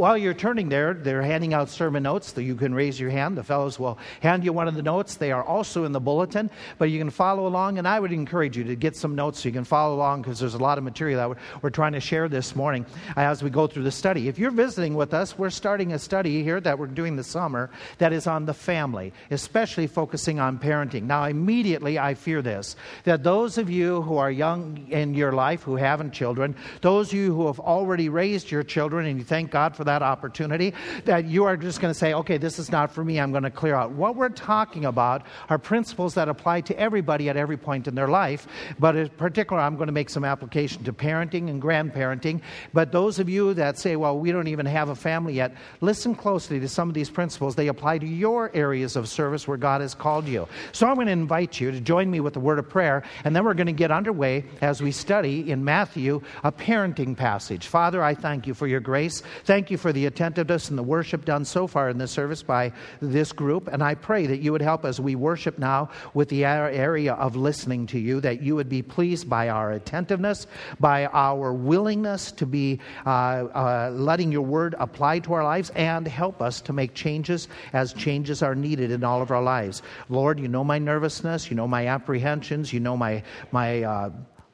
while you're turning there, they're handing out sermon notes. You can raise your hand. The fellows will hand you one of the notes. They are also in the bulletin, but you can follow along. And I would encourage you to get some notes so you can follow along because there's a lot of material that we're trying to share this morning as we go through the study. If you're visiting with us, we're starting a study here that we're doing this summer that is on the family, especially focusing on parenting. Now, immediately I fear this that those of you who are young in your life who haven't children, those of you who have already raised your children and you thank God for that opportunity, that you are just going to say, okay, this is not for me, I'm going to clear out. What we're talking about are principles that apply to everybody at every point in their life, but in particular, I'm going to make some application to parenting and grandparenting. But those of you that say, well, we don't even have a family yet, listen closely to some of these principles. They apply to your areas of service where God has called you. So I'm going to invite you to join me with the word of prayer, and then we're going to get underway as we study in Matthew a parenting passage. Father, I thank you for your grace. Thank you for the attentiveness and the worship done so far in this service by this group. And I pray that you would help as we worship now with the area of listening to you, that you would be pleased by our attentiveness, by our willingness to be uh, uh, letting your word apply to our lives, and help us to make changes as changes are needed in all of our lives. Lord, you know my nervousness, you know my apprehensions, you know my, my uh,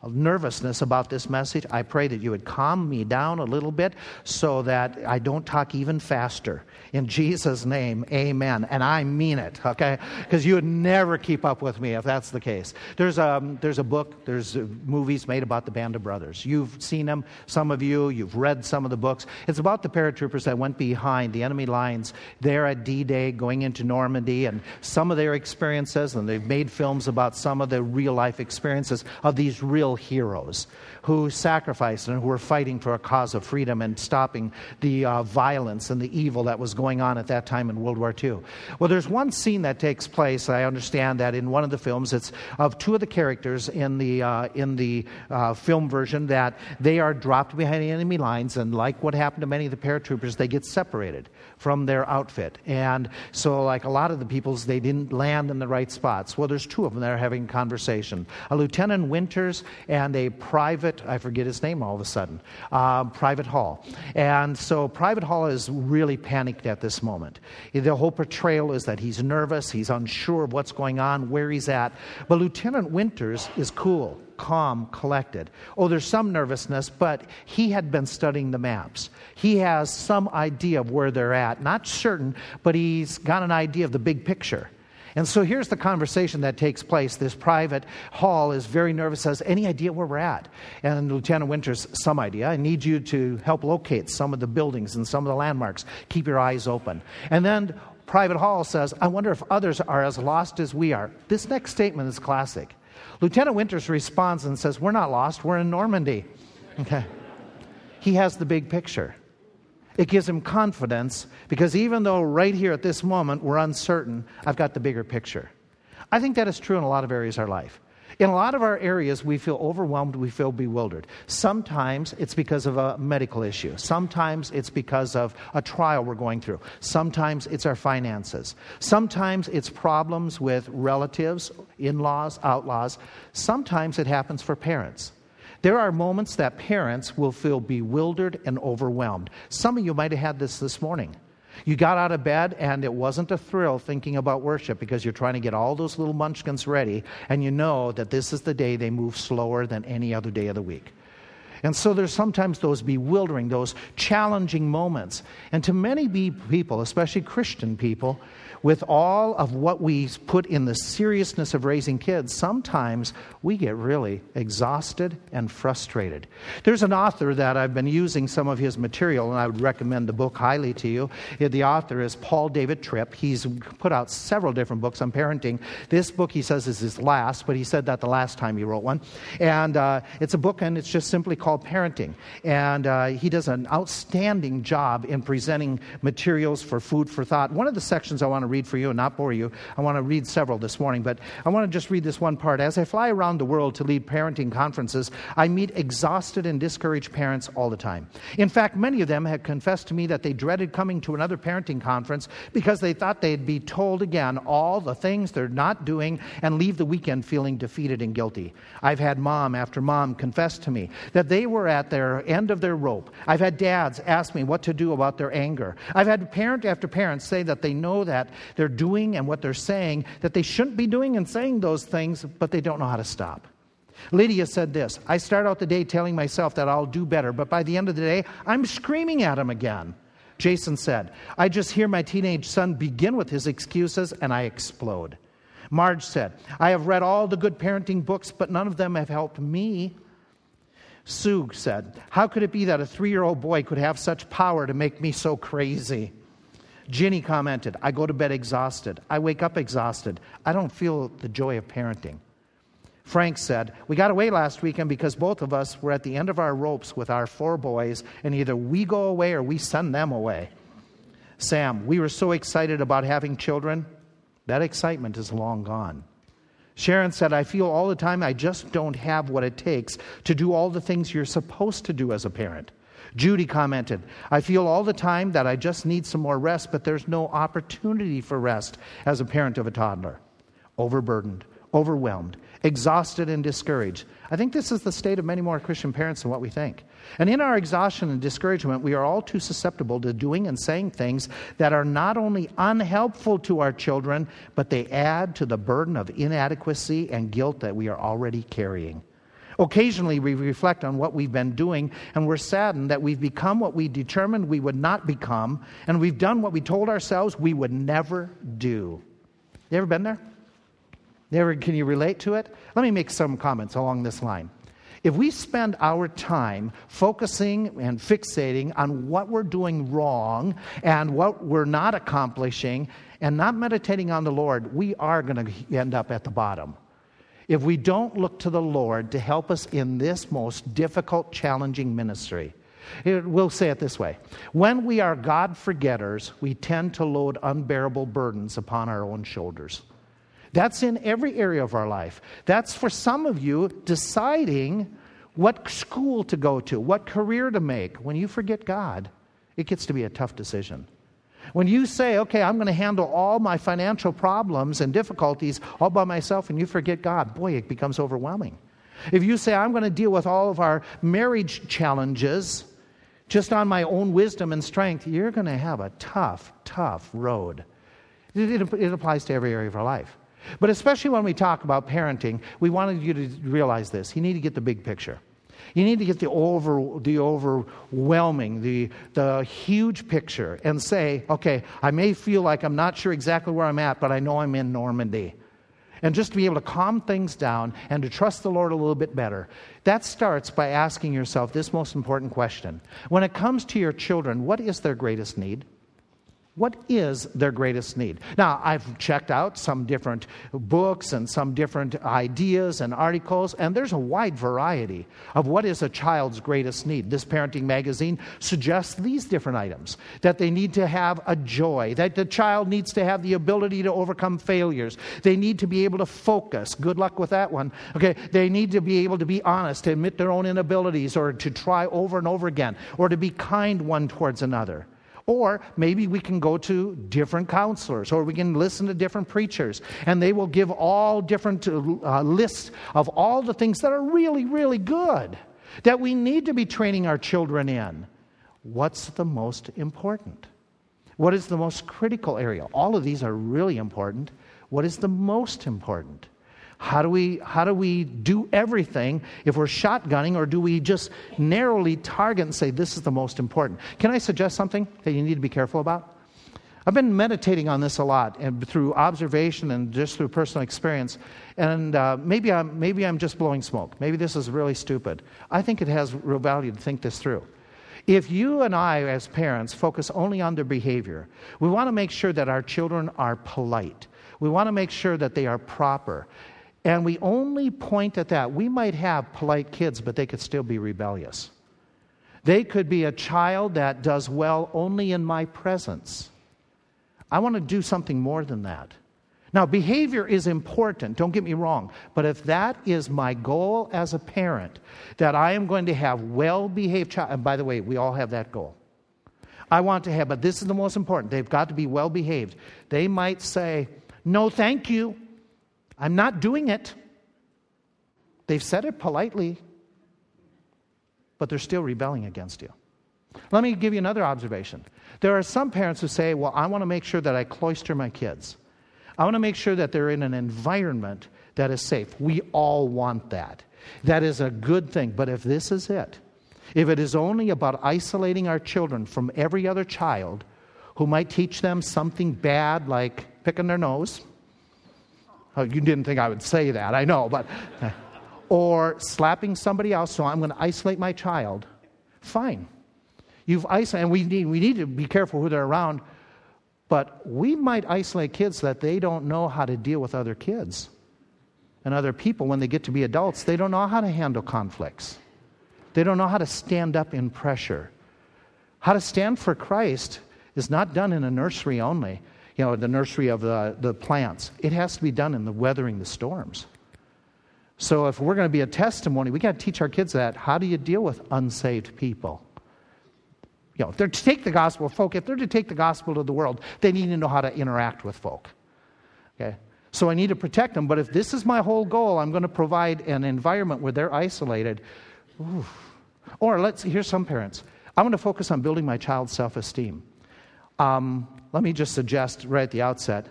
nervousness about this message. I pray that you would calm me down a little bit so that I don't talk even faster. In Jesus' name, amen. And I mean it, okay? Because you would never keep up with me if that's the case. There's a, um, there's a book, there's uh, movies made about the Band of Brothers. You've seen them, some of you, you've read some of the books. It's about the paratroopers that went behind the enemy lines there at D Day going into Normandy and some of their experiences, and they've made films about some of the real life experiences of these real heroes who sacrificed and who were fighting for a cause of freedom and stopping the uh, violence and the evil that was going on at that time in World War II. Well, there's one scene that takes place. I understand that in one of the films, it's of two of the characters in the uh, in the uh, film version that they are dropped behind enemy lines, and like what happened to many of the paratroopers, they get separated from their outfit. And so, like a lot of the people's, they didn't land in the right spots. Well, there's two of them that are having conversation a Lieutenant Winters and a private, I forget his name all of a sudden, uh, Private Hall. And so, Private Hall is really panicked at this moment. The whole portrayal is that he's nervous, he's unsure of what's going on, where he's at. But Lieutenant Winters is cool calm, collected. Oh, there's some nervousness, but he had been studying the maps. He has some idea of where they're at. Not certain, but he's got an idea of the big picture. And so here's the conversation that takes place. This private hall is very nervous, says, Any idea where we're at? And Lieutenant Winters, some idea. I need you to help locate some of the buildings and some of the landmarks. Keep your eyes open. And then Private Hall says, I wonder if others are as lost as we are. This next statement is classic. Lieutenant Winters responds and says, We're not lost, we're in Normandy. Okay. He has the big picture. It gives him confidence because even though right here at this moment we're uncertain, I've got the bigger picture. I think that is true in a lot of areas of our life. In a lot of our areas, we feel overwhelmed, we feel bewildered. Sometimes it's because of a medical issue. Sometimes it's because of a trial we're going through. Sometimes it's our finances. Sometimes it's problems with relatives, in laws, outlaws. Sometimes it happens for parents. There are moments that parents will feel bewildered and overwhelmed. Some of you might have had this this morning. You got out of bed and it wasn't a thrill thinking about worship because you're trying to get all those little munchkins ready and you know that this is the day they move slower than any other day of the week. And so there's sometimes those bewildering, those challenging moments. And to many people, especially Christian people, with all of what we put in the seriousness of raising kids, sometimes we get really exhausted and frustrated. There's an author that I've been using some of his material, and I would recommend the book highly to you. The author is Paul David Tripp. He's put out several different books on parenting. This book, he says, is his last, but he said that the last time he wrote one. And uh, it's a book, and it's just simply called Parenting. And uh, he does an outstanding job in presenting materials for food for thought. One of the sections I want to to read for you and not bore you. I want to read several this morning, but I want to just read this one part. As I fly around the world to lead parenting conferences, I meet exhausted and discouraged parents all the time. In fact, many of them have confessed to me that they dreaded coming to another parenting conference because they thought they'd be told again all the things they're not doing and leave the weekend feeling defeated and guilty. I've had mom after mom confess to me that they were at their end of their rope. I've had dads ask me what to do about their anger. I've had parent after parent say that they know that they're doing and what they're saying, that they shouldn't be doing and saying those things, but they don't know how to stop. Lydia said this I start out the day telling myself that I'll do better, but by the end of the day, I'm screaming at him again. Jason said, I just hear my teenage son begin with his excuses and I explode. Marge said, I have read all the good parenting books, but none of them have helped me. Sue said, How could it be that a three year old boy could have such power to make me so crazy? Ginny commented, I go to bed exhausted. I wake up exhausted. I don't feel the joy of parenting. Frank said, We got away last weekend because both of us were at the end of our ropes with our four boys, and either we go away or we send them away. Sam, we were so excited about having children. That excitement is long gone. Sharon said, I feel all the time I just don't have what it takes to do all the things you're supposed to do as a parent. Judy commented, I feel all the time that I just need some more rest, but there's no opportunity for rest as a parent of a toddler. Overburdened, overwhelmed, exhausted and discouraged. I think this is the state of many more Christian parents than what we think. And in our exhaustion and discouragement, we are all too susceptible to doing and saying things that are not only unhelpful to our children, but they add to the burden of inadequacy and guilt that we are already carrying. Occasionally, we reflect on what we've been doing, and we're saddened that we've become what we determined we would not become, and we've done what we told ourselves we would never do. You ever been there? Never, can you relate to it? Let me make some comments along this line. If we spend our time focusing and fixating on what we're doing wrong and what we're not accomplishing and not meditating on the Lord, we are going to end up at the bottom. If we don't look to the Lord to help us in this most difficult, challenging ministry, we'll say it this way When we are God forgetters, we tend to load unbearable burdens upon our own shoulders. That's in every area of our life. That's for some of you deciding what school to go to, what career to make. When you forget God, it gets to be a tough decision. When you say, okay, I'm going to handle all my financial problems and difficulties all by myself, and you forget God, boy, it becomes overwhelming. If you say, I'm going to deal with all of our marriage challenges just on my own wisdom and strength, you're going to have a tough, tough road. It, it, it applies to every area of our life. But especially when we talk about parenting, we wanted you to realize this. You need to get the big picture. You need to get the, over, the overwhelming, the, the huge picture and say, okay, I may feel like I'm not sure exactly where I'm at, but I know I'm in Normandy. And just to be able to calm things down and to trust the Lord a little bit better. That starts by asking yourself this most important question. When it comes to your children, what is their greatest need? What is their greatest need? Now, I've checked out some different books and some different ideas and articles, and there's a wide variety of what is a child's greatest need. This parenting magazine suggests these different items that they need to have a joy, that the child needs to have the ability to overcome failures, they need to be able to focus. Good luck with that one. Okay, they need to be able to be honest, to admit their own inabilities, or to try over and over again, or to be kind one towards another. Or maybe we can go to different counselors, or we can listen to different preachers, and they will give all different uh, lists of all the things that are really, really good that we need to be training our children in. What's the most important? What is the most critical area? All of these are really important. What is the most important? How do we how do we do everything if we're shotgunning or do we just narrowly target and say this is the most important? Can I suggest something that you need to be careful about? I've been meditating on this a lot and through observation and just through personal experience. And uh, maybe, I'm, maybe I'm just blowing smoke. Maybe this is really stupid. I think it has real value to think this through. If you and I, as parents, focus only on their behavior, we want to make sure that our children are polite. We want to make sure that they are proper and we only point at that. We might have polite kids, but they could still be rebellious. They could be a child that does well only in my presence. I want to do something more than that. Now, behavior is important, don't get me wrong, but if that is my goal as a parent, that I am going to have well behaved child, and by the way, we all have that goal. I want to have, but this is the most important. They've got to be well behaved. They might say, No, thank you. I'm not doing it. They've said it politely, but they're still rebelling against you. Let me give you another observation. There are some parents who say, Well, I want to make sure that I cloister my kids. I want to make sure that they're in an environment that is safe. We all want that. That is a good thing. But if this is it, if it is only about isolating our children from every other child who might teach them something bad like picking their nose, oh, you didn't think I would say that, I know, but, or slapping somebody else, so I'm going to isolate my child, fine. You've isolated, and we need, we need to be careful who they're around, but we might isolate kids that they don't know how to deal with other kids and other people when they get to be adults. They don't know how to handle conflicts, they don't know how to stand up in pressure. How to stand for Christ is not done in a nursery only, you know, the nursery of the, the plants. It has to be done in the weathering the storms. So if we're going to be a testimony, we got to teach our kids that. How do you deal with unsaved people? You know, if they're to take the gospel folk, if they're to take the gospel to the world, they need to know how to interact with folk. Okay? So I need to protect them, but if this is my whole goal, I'm going to provide an environment where they're isolated. Oof. Or let's here's some parents. I'm going to focus on building my child's self-esteem. Um, let me just suggest right at the outset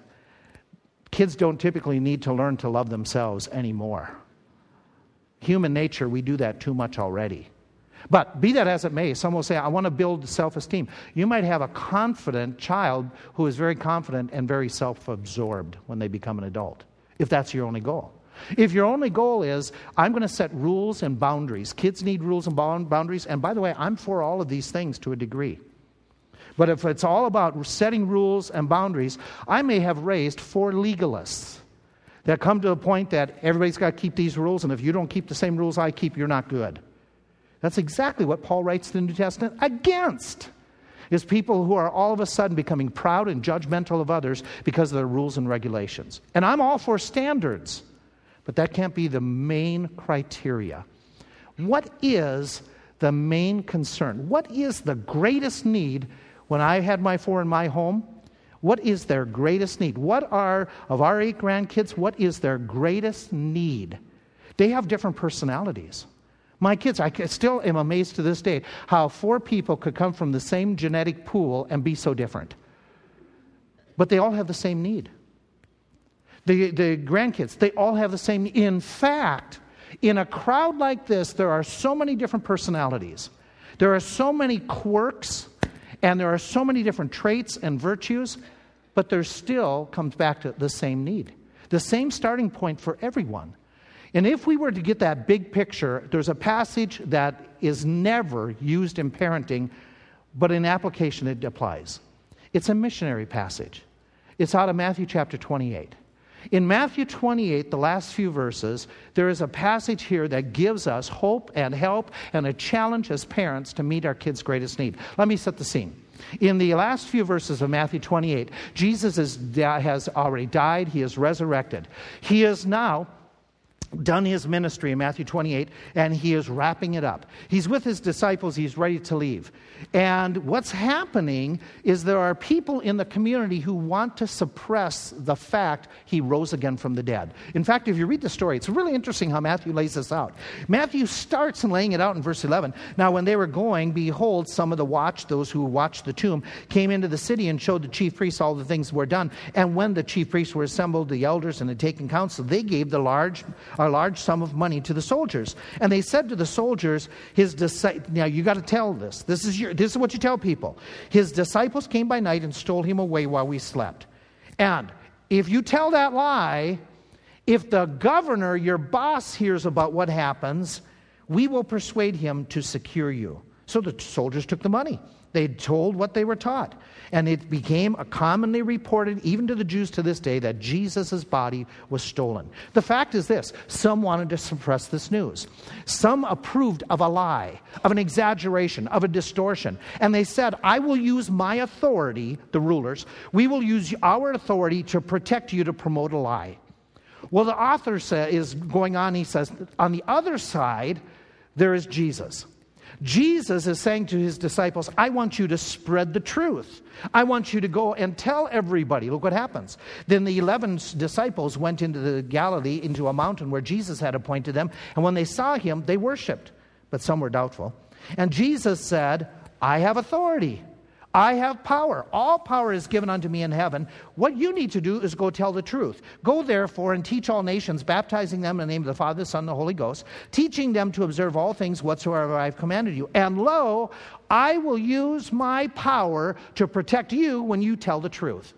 kids don't typically need to learn to love themselves anymore. Human nature, we do that too much already. But be that as it may, some will say, I want to build self esteem. You might have a confident child who is very confident and very self absorbed when they become an adult, if that's your only goal. If your only goal is, I'm going to set rules and boundaries, kids need rules and boundaries, and by the way, I'm for all of these things to a degree. But if it's all about setting rules and boundaries, I may have raised four legalists that come to the point that everybody's got to keep these rules, and if you don't keep the same rules I keep, you're not good. That's exactly what Paul writes in the New Testament against. Is people who are all of a sudden becoming proud and judgmental of others because of their rules and regulations. And I'm all for standards, but that can't be the main criteria. What is the main concern? What is the greatest need when I had my four in my home? What is their greatest need? What are, of our eight grandkids, what is their greatest need? They have different personalities. My kids, I still am amazed to this day how four people could come from the same genetic pool and be so different. But they all have the same need. The, the grandkids, they all have the same. In fact, in a crowd like this, there are so many different personalities. There are so many quirks, and there are so many different traits and virtues, but there still comes back to the same need. The same starting point for everyone. And if we were to get that big picture, there's a passage that is never used in parenting, but in application it applies. It's a missionary passage. It's out of Matthew chapter 28. In Matthew 28, the last few verses, there is a passage here that gives us hope and help and a challenge as parents to meet our kids' greatest need. Let me set the scene. In the last few verses of Matthew 28, Jesus is, has already died, he is resurrected. He is now done his ministry in Matthew 28, and he is wrapping it up. He's with his disciples, he's ready to leave. And what's happening is there are people in the community who want to suppress the fact he rose again from the dead. In fact, if you read the story, it's really interesting how Matthew lays this out. Matthew starts in laying it out in verse 11. Now, when they were going, behold, some of the watch, those who watched the tomb, came into the city and showed the chief priests all the things were done. And when the chief priests were assembled, the elders, and had taken counsel, they gave the large uh, a large sum of money to the soldiers. And they said to the soldiers, his disciples, now you got to tell this. This is, your, this is what you tell people. His disciples came by night and stole him away while we slept. And if you tell that lie, if the governor, your boss, hears about what happens, we will persuade him to secure you. So the soldiers took the money. They told what they were taught. And it became a commonly reported, even to the Jews to this day, that Jesus' body was stolen. The fact is this some wanted to suppress this news. Some approved of a lie, of an exaggeration, of a distortion. And they said, I will use my authority, the rulers, we will use our authority to protect you to promote a lie. Well, the author is going on, he says, on the other side, there is Jesus. Jesus is saying to his disciples, I want you to spread the truth. I want you to go and tell everybody. Look what happens. Then the 11 disciples went into the Galilee, into a mountain where Jesus had appointed them. And when they saw him, they worshiped, but some were doubtful. And Jesus said, I have authority I have power. All power is given unto me in heaven. What you need to do is go tell the truth. Go therefore and teach all nations, baptizing them in the name of the Father, the Son, and the Holy Ghost, teaching them to observe all things whatsoever I have commanded you. And lo, I will use my power to protect you when you tell the truth.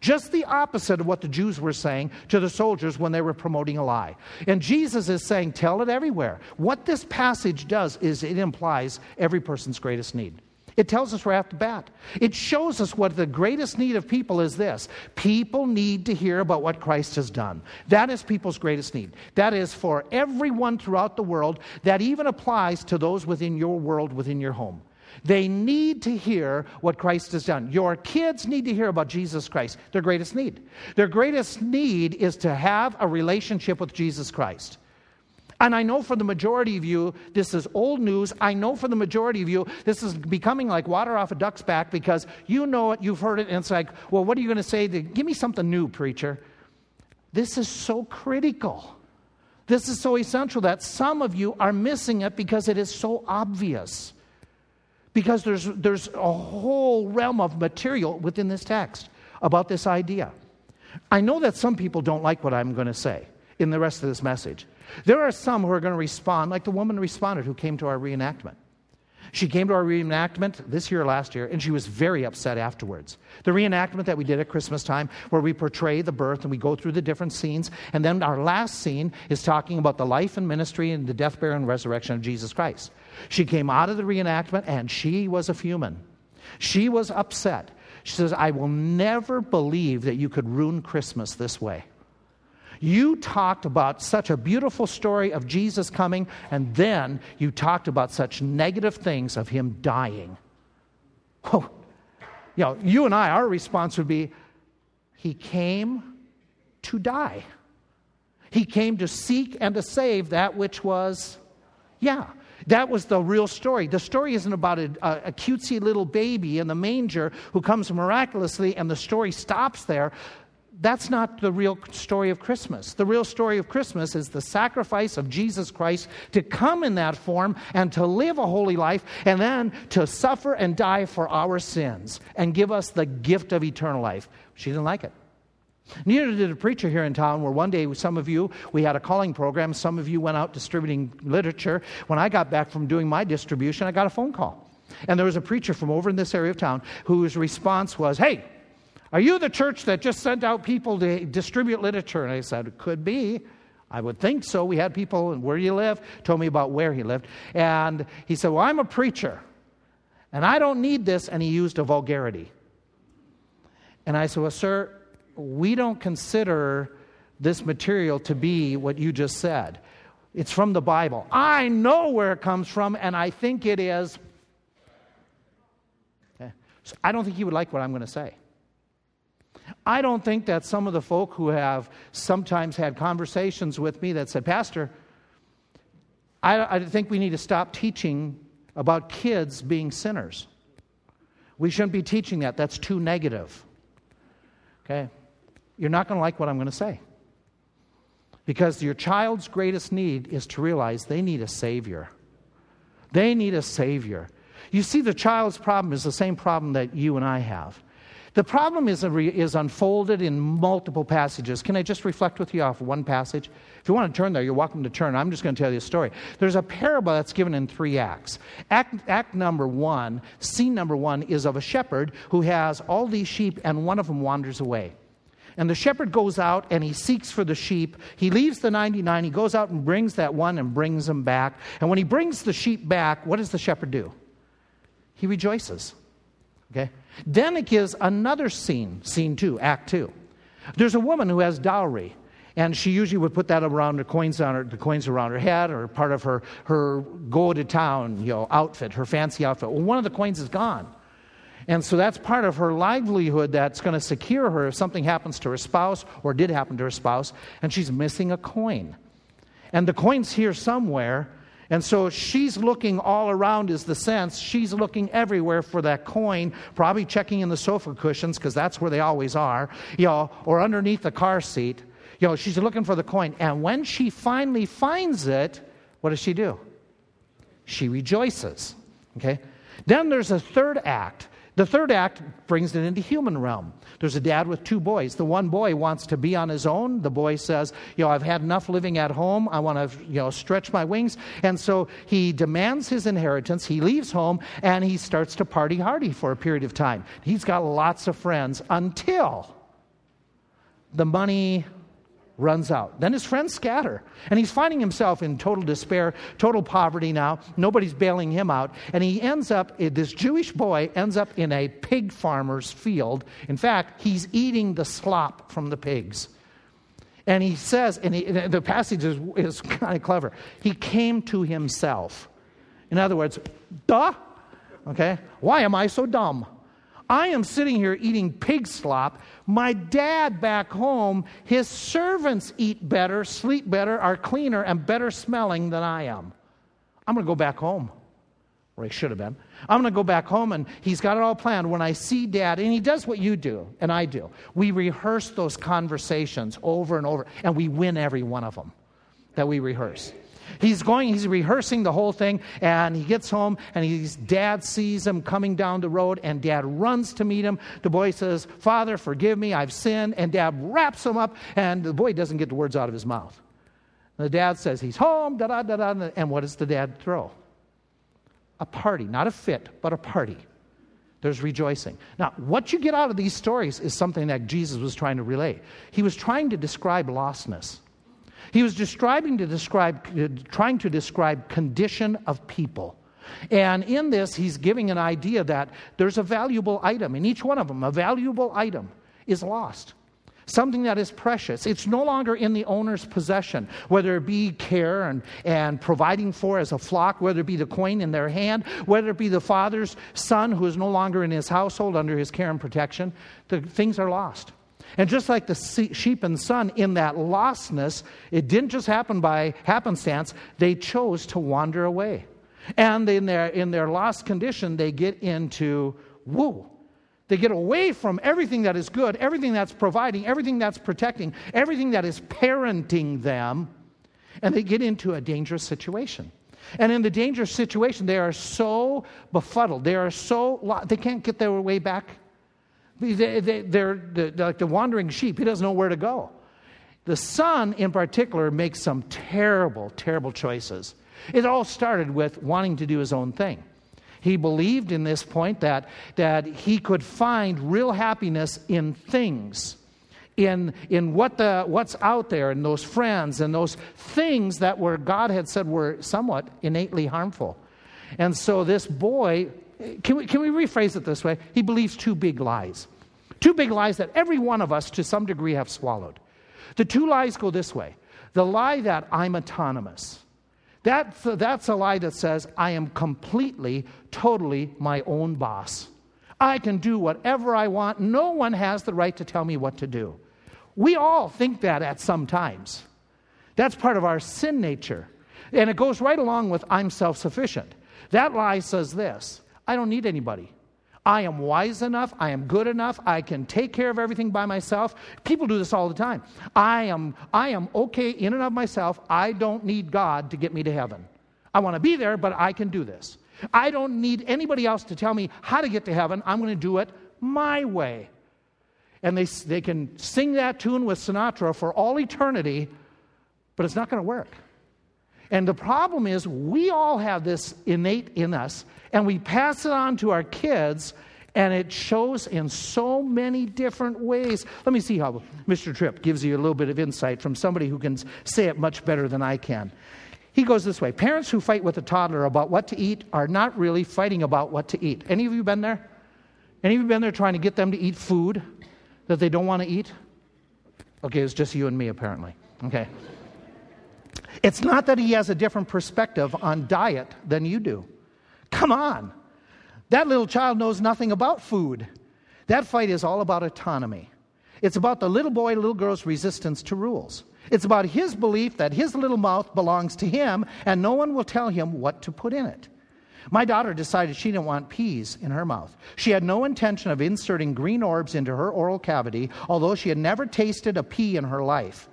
Just the opposite of what the Jews were saying to the soldiers when they were promoting a lie. And Jesus is saying, tell it everywhere. What this passage does is it implies every person's greatest need. It tells us right off the bat. It shows us what the greatest need of people is this people need to hear about what Christ has done. That is people's greatest need. That is for everyone throughout the world. That even applies to those within your world, within your home. They need to hear what Christ has done. Your kids need to hear about Jesus Christ, their greatest need. Their greatest need is to have a relationship with Jesus Christ. And I know for the majority of you, this is old news. I know for the majority of you, this is becoming like water off a duck's back because you know it, you've heard it, and it's like, well, what are you going to say? Give me something new, preacher. This is so critical. This is so essential that some of you are missing it because it is so obvious. Because there's, there's a whole realm of material within this text about this idea. I know that some people don't like what I'm going to say in the rest of this message. There are some who are going to respond like the woman responded who came to our reenactment. She came to our reenactment this year, last year, and she was very upset afterwards. The reenactment that we did at Christmas time, where we portray the birth and we go through the different scenes, and then our last scene is talking about the life and ministry and the death, burial, and resurrection of Jesus Christ. She came out of the reenactment and she was a fuming. She was upset. She says, I will never believe that you could ruin Christmas this way. You talked about such a beautiful story of Jesus coming, and then you talked about such negative things of him dying. Oh, you know, you and I, our response would be, He came to die. He came to seek and to save that which was, yeah, that was the real story. The story isn't about a, a, cutesy little baby in the manger who comes miraculously and the story stops there that's not the real story of Christmas. The real story of Christmas is the sacrifice of Jesus Christ to come in that form and to live a holy life and then to suffer and die for our sins and give us the gift of eternal life. She didn't like it. Neither did a preacher here in town, where one day some of you, we had a calling program, some of you went out distributing literature. When I got back from doing my distribution, I got a phone call. And there was a preacher from over in this area of town whose response was, Hey, are you the church that just sent out people to distribute literature? And I said, It could be. I would think so. We had people, where you live, told me about where he lived. And he said, Well, I'm a preacher, and I don't need this. And he used a vulgarity. And I said, Well, sir, we don't consider this material to be what you just said. It's from the Bible. I know where it comes from, and I think it is. Okay. So I don't think he would like what I'm going to say. I don't think that some of the folk who have sometimes had conversations with me that said, Pastor, I, I think we need to stop teaching about kids being sinners. We shouldn't be teaching that. That's too negative. Okay? You're not going to like what I'm going to say. Because your child's greatest need is to realize they need a Savior. They need a Savior. You see, the child's problem is the same problem that you and I have. The problem is, is unfolded in multiple passages. Can I just reflect with you off one passage? If you want to turn there, you're welcome to turn. I'm just going to tell you a story. There's a parable that's given in three acts. Act, act number one, scene number one, is of a shepherd who has all these sheep, and one of them wanders away. And the shepherd goes out and he seeks for the sheep. He leaves the 99, he goes out and brings that one and brings them back. And when he brings the sheep back, what does the shepherd do? He rejoices. Okay? Then it gives another scene, scene two, act two. There's a woman who has dowry. And she usually would put that around her coins on her, the coins around her head or part of her, her go to town, you know, outfit, her fancy outfit. Well, one of the coins is gone. And so that's part of her livelihood that's going to secure her if something happens to her spouse or did happen to her spouse, and she's missing a coin. And the coin's here somewhere, and so she's looking all around, is the sense. She's looking everywhere for that coin, probably checking in the sofa cushions, because that's where they always are, you know, or underneath the car seat. You know, she's looking for the coin. And when she finally finds it, what does she do? She rejoices. Okay? Then there's a third act. The third act brings it into human realm. There's a dad with two boys. The one boy wants to be on his own. The boy says, "You know, I've had enough living at home. I want to, you know, stretch my wings." And so he demands his inheritance. He leaves home and he starts to party hardy for a period of time. He's got lots of friends until the money runs out. Then his friends scatter. And he's finding himself in total despair, total poverty now. Nobody's bailing him out. And he ends up, eh, this Jewish boy ends up in a pig farmer's field. In fact, he's eating the slop from the pigs. And he says, and he, the passage is, is kind of clever. He came to himself. In other words, duh. Okay? Why am I so dumb? I am sitting here eating pig slop. My dad back home, his servants eat better, sleep better, are cleaner, and better smelling than I am. I'm going to go back home. Or he should have been. I'm going to go back home, and he's got it all planned. When I see dad, and he does what you do, and I do, we rehearse those conversations over and over, and we win every one of them that we rehearse. He's going, he's rehearsing the whole thing, and he gets home, and his dad sees him coming down the road, and dad runs to meet him. The boy says, Father, forgive me, I've sinned. And dad wraps him up, and the boy doesn't get the words out of his mouth. And the dad says, He's home, da da da da. And what does the dad throw? A party, not a fit, but a party. There's rejoicing. Now, what you get out of these stories is something that Jesus was trying to relay. He was trying to describe lostness. He was describing to describe, trying to describe condition of people. And in this, he's giving an idea that there's a valuable item in each one of them. A valuable item is lost. Something that is precious. It's no longer in the owner's possession, whether it be care and, and providing for as a flock, whether it be the coin in their hand, whether it be the father's son who is no longer in his household under his care and protection. The things are lost. And just like the sheep and son in that lostness, it didn't just happen by happenstance, they chose to wander away. And in their, in their lost condition, they get into woo. They get away from everything that is good, everything that's providing, everything that's protecting, everything that is parenting them, and they get into a dangerous situation. And in the dangerous situation, they are so befuddled. They are so, they can't get their way back they, they, they're, like the wandering sheep. He doesn't know where to go. The son, in particular, makes some terrible, terrible choices. It all started with wanting to do his own thing. He believed in this point that, that he could find real happiness in things, in, in what the, what's out there, and those friends, and those things that were, God had said were somewhat innately harmful. And so this boy, can we, can we rephrase it this way? He believes two big lies. Two big lies that every one of us to some degree have swallowed. The two lies go this way the lie that I'm autonomous. That's, that's a lie that says I am completely, totally my own boss. I can do whatever I want. No one has the right to tell me what to do. We all think that at some times. That's part of our sin nature. And it goes right along with I'm self sufficient. That lie says this I don't need anybody. I am wise enough. I am good enough. I can take care of everything by myself. People do this all the time. I am, I am okay in and of myself. I don't need God to get me to heaven. I want to be there, but I can do this. I don't need anybody else to tell me how to get to heaven. I'm going to do it my way. And they, they can sing that tune with Sinatra for all eternity, but it's not going to work. And the problem is, we all have this innate in us and we pass it on to our kids, and it shows in so many different ways. Let me see how Mr. Tripp gives you a little bit of insight from somebody who can say it much better than I can. He goes this way Parents who fight with a toddler about what to eat are not really fighting about what to eat. Any of you been there? Any of you been there trying to get them to eat food that they don't want to eat? Okay, it's just you and me, apparently. Okay. It's not that he has a different perspective on diet than you do. Come on. That little child knows nothing about food. That fight is all about autonomy. It's about the little boy, little girl's resistance to rules. It's about his belief that his little mouth belongs to him and no one will tell him what to put in it. My daughter decided she didn't want peas in her mouth. She had no intention of inserting green orbs into her oral cavity, although she had never tasted a pea in her life.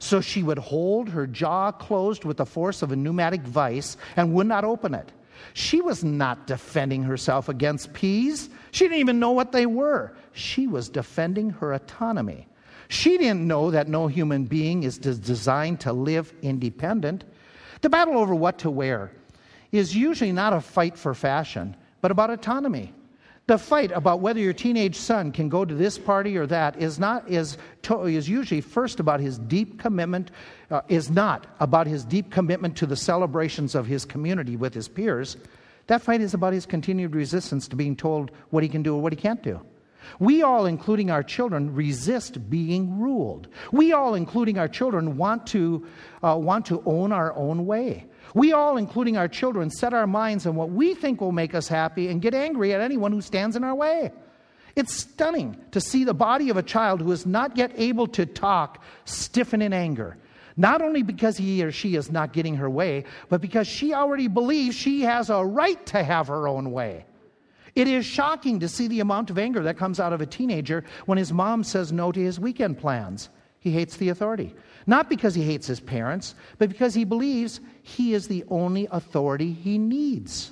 So she would hold her jaw closed with the force of a pneumatic vice and would not open it. She was not defending herself against peas. She didn't even know what they were. She was defending her autonomy. She didn't know that no human being is designed to live independent. The battle over what to wear is usually not a fight for fashion, but about autonomy. The fight about whether your teenage son can go to this party or that is not is, to, is usually first about his deep commitment uh, is not about his deep commitment to the celebrations of his community with his peers. That fight is about his continued resistance to being told what he can do or what he can't do. We all, including our children, resist being ruled. We all, including our children, want to, uh, want to own our own way. We all, including our children, set our minds on what we think will make us happy and get angry at anyone who stands in our way. It's stunning to see the body of a child who is not yet able to talk stiffen in anger. Not only because he or she is not getting her way, but because she already believes she has a right to have her own way. It is shocking to see the amount of anger that comes out of a teenager when his mom says no to his weekend plans. He hates the authority. Not because he hates his parents, but because he believes he is the only authority he needs.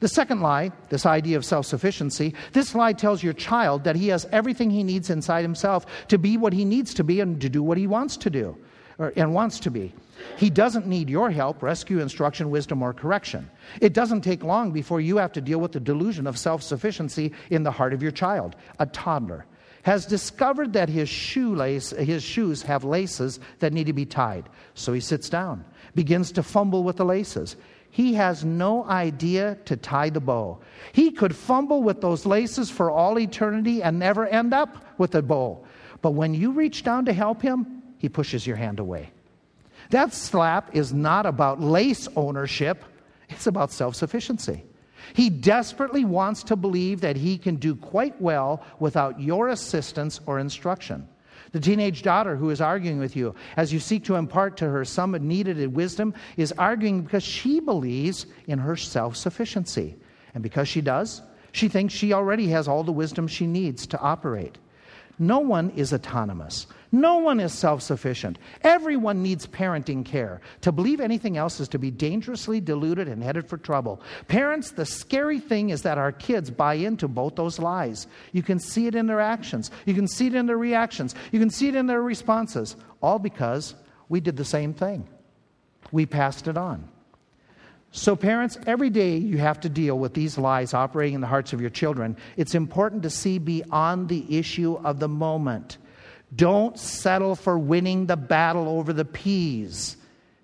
The second lie, this idea of self sufficiency, this lie tells your child that he has everything he needs inside himself to be what he needs to be and to do what he wants to do or, and wants to be. He doesn't need your help, rescue, instruction, wisdom, or correction. It doesn't take long before you have to deal with the delusion of self sufficiency in the heart of your child, a toddler has discovered that his shoelace, his shoes have laces that need to be tied. So he sits down, begins to fumble with the laces. He has no idea to tie the bow. He could fumble with those laces for all eternity and never end up with a bow. But when you reach down to help him, he pushes your hand away. That slap is not about lace ownership, it's about self sufficiency. He desperately wants to believe that he can do quite well without your assistance or instruction. The teenage daughter who is arguing with you as you seek to impart to her some needed wisdom is arguing because she believes in her self sufficiency. And because she does, she thinks she already has all the wisdom she needs to operate. No one is autonomous. No one is self sufficient. Everyone needs parenting care. To believe anything else is to be dangerously deluded and headed for trouble. Parents, the scary thing is that our kids buy into both those lies. You can see it in their actions, you can see it in their reactions, you can see it in their responses, all because we did the same thing. We passed it on. So, parents, every day you have to deal with these lies operating in the hearts of your children. It's important to see beyond the issue of the moment. Don't settle for winning the battle over the peas.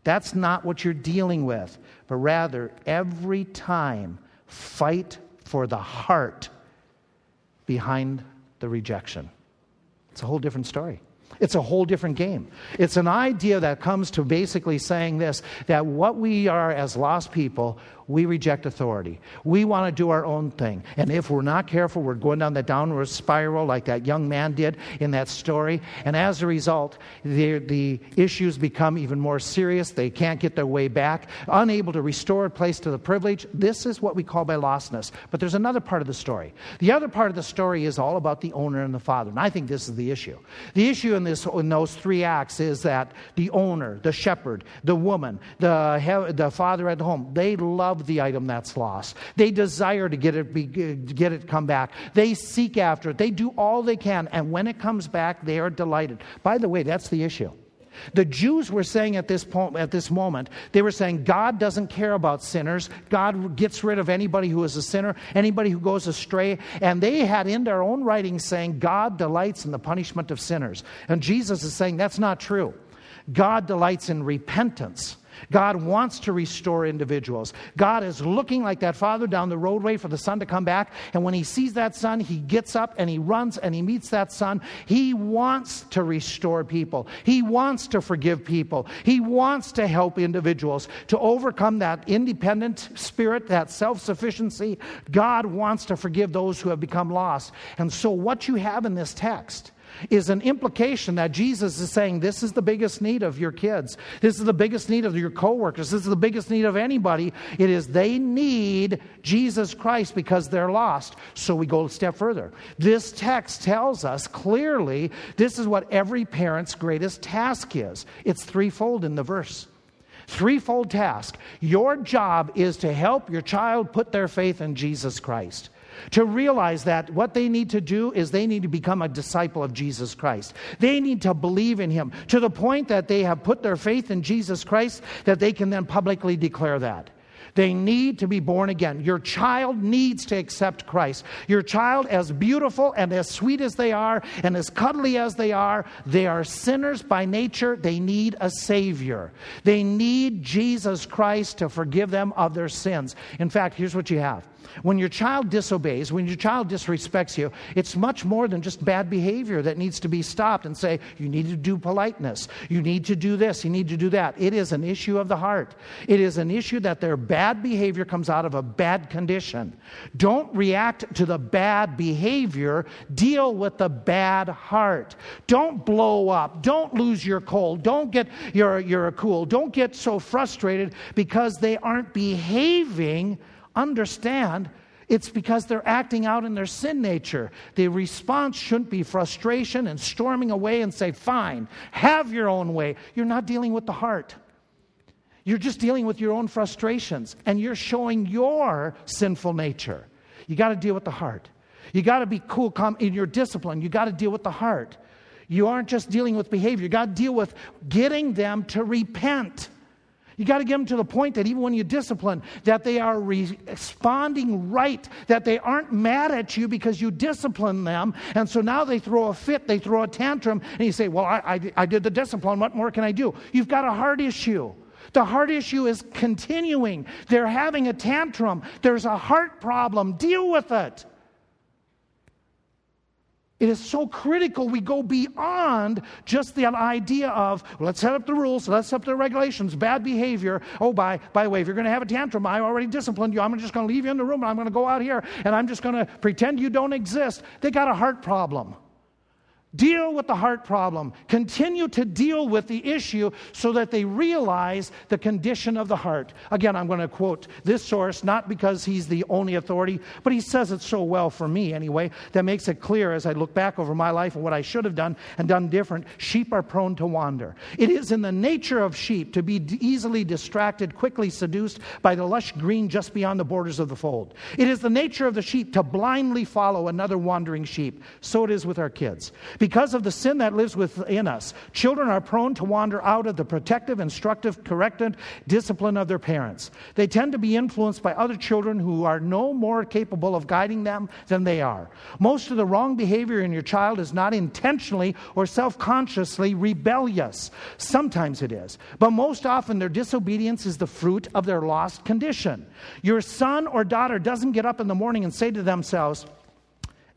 That's not what you're dealing with. But rather, every time, fight for the heart behind the rejection. It's a whole different story. It's a whole different game. It's an idea that comes to basically saying this that what we are as lost people, we reject authority. We want to do our own thing. And if we're not careful, we're going down that downward spiral like that young man did in that story. And as a result, the, the issues become even more serious. They can't get their way back, unable to restore a place to the privilege. This is what we call by lostness. But there's another part of the story. The other part of the story is all about the owner and the father. And I think this is the issue. The issue in, this, in those three acts is that the owner, the shepherd, the woman, the, the father at home, they love the item that's lost. They desire to get it, be, get it come back. They seek after it. They do all they can. And when it comes back, they are delighted. By the way, that's the issue. The Jews were saying at this, point, at this moment, they were saying, God doesn't care about sinners. God gets rid of anybody who is a sinner, anybody who goes astray. And they had in their own writings saying, God delights in the punishment of sinners. And Jesus is saying, that's not true. God delights in repentance. God wants to restore individuals. God is looking like that father down the roadway for the son to come back. And when he sees that son, he gets up and he runs and he meets that son. He wants to restore people. He wants to forgive people. He wants to help individuals to overcome that independent spirit, that self sufficiency. God wants to forgive those who have become lost. And so, what you have in this text is an implication that Jesus is saying this is the biggest need of your kids. This is the biggest need of your coworkers. This is the biggest need of anybody. It is they need Jesus Christ because they're lost. So we go a step further. This text tells us clearly this is what every parent's greatest task is. It's threefold in the verse. Threefold task. Your job is to help your child put their faith in Jesus Christ to realize that what they need to do is they need to become a disciple of Jesus Christ. They need to believe in Him to the point that they have put their faith in Jesus Christ, that they can then publicly declare that. They need to be born again. Your child needs to accept Christ. Your child, as beautiful and as sweet as they are, and as cuddly as they are, they are sinners by nature. They need a Savior. They need Jesus Christ to forgive them of their sins. In fact, here's what you have when your child disobeys, when your child disrespects you, it's much more than just bad behavior that needs to be stopped and say, you need to do politeness. You need to do this. You need to do that. It is an issue of the heart. It is an issue that their bad behavior comes out of a bad condition. Don't react to the bad behavior, deal with the bad heart. Don't blow up. Don't lose your cool. Don't get your, your cool. Don't get so frustrated because they aren't behaving understand it's because they're acting out in their sin nature. The response shouldn't be frustration and storming away and say, Fine, have your own way. You're not dealing with the heart. You're just dealing with your own frustrations and you're showing your sinful nature. You got to deal with the heart. You got to be cool, calm in your discipline. You got to deal with the heart. You aren't just dealing with behavior, you got to deal with getting them to repent. You got to get them to the point that even when you discipline, that they are responding right, that they aren't mad at you because you discipline them. And so now they throw a fit, they throw a tantrum, and you say, Well, I, I, I did the discipline. What more can I do? You've got a heart issue. The heart issue is continuing. They're having a tantrum. There's a heart problem. Deal with it. It is so critical we go beyond just the idea of let's set up the rules, let's set up the regulations, bad behavior. Oh, by, by the way, if you're going to have a tantrum, I already disciplined you. I'm just going to leave you in the room and I'm going to go out here and I'm just going to pretend you don't exist. They got a heart problem. Deal with the heart problem. Continue to deal with the issue so that they realize the condition of the heart. Again, I'm going to quote this source, not because he's the only authority, but he says it so well for me anyway, that makes it clear as I look back over my life and what I should have done and done different. Sheep are prone to wander. It is in the nature of sheep to be easily distracted, quickly seduced by the lush green just beyond the borders of the fold. It is the nature of the sheep to blindly follow another wandering sheep. So it is with our kids. Of the sin that lives within us, children are prone to wander out of the protective, instructive, corrective discipline of their parents. They tend to be influenced by other children who are no more capable of guiding them than they are. Most of the wrong behavior in your child is not intentionally or self consciously rebellious. Sometimes it is, but most often their disobedience is the fruit of their lost condition. Your son or daughter doesn't get up in the morning and say to themselves,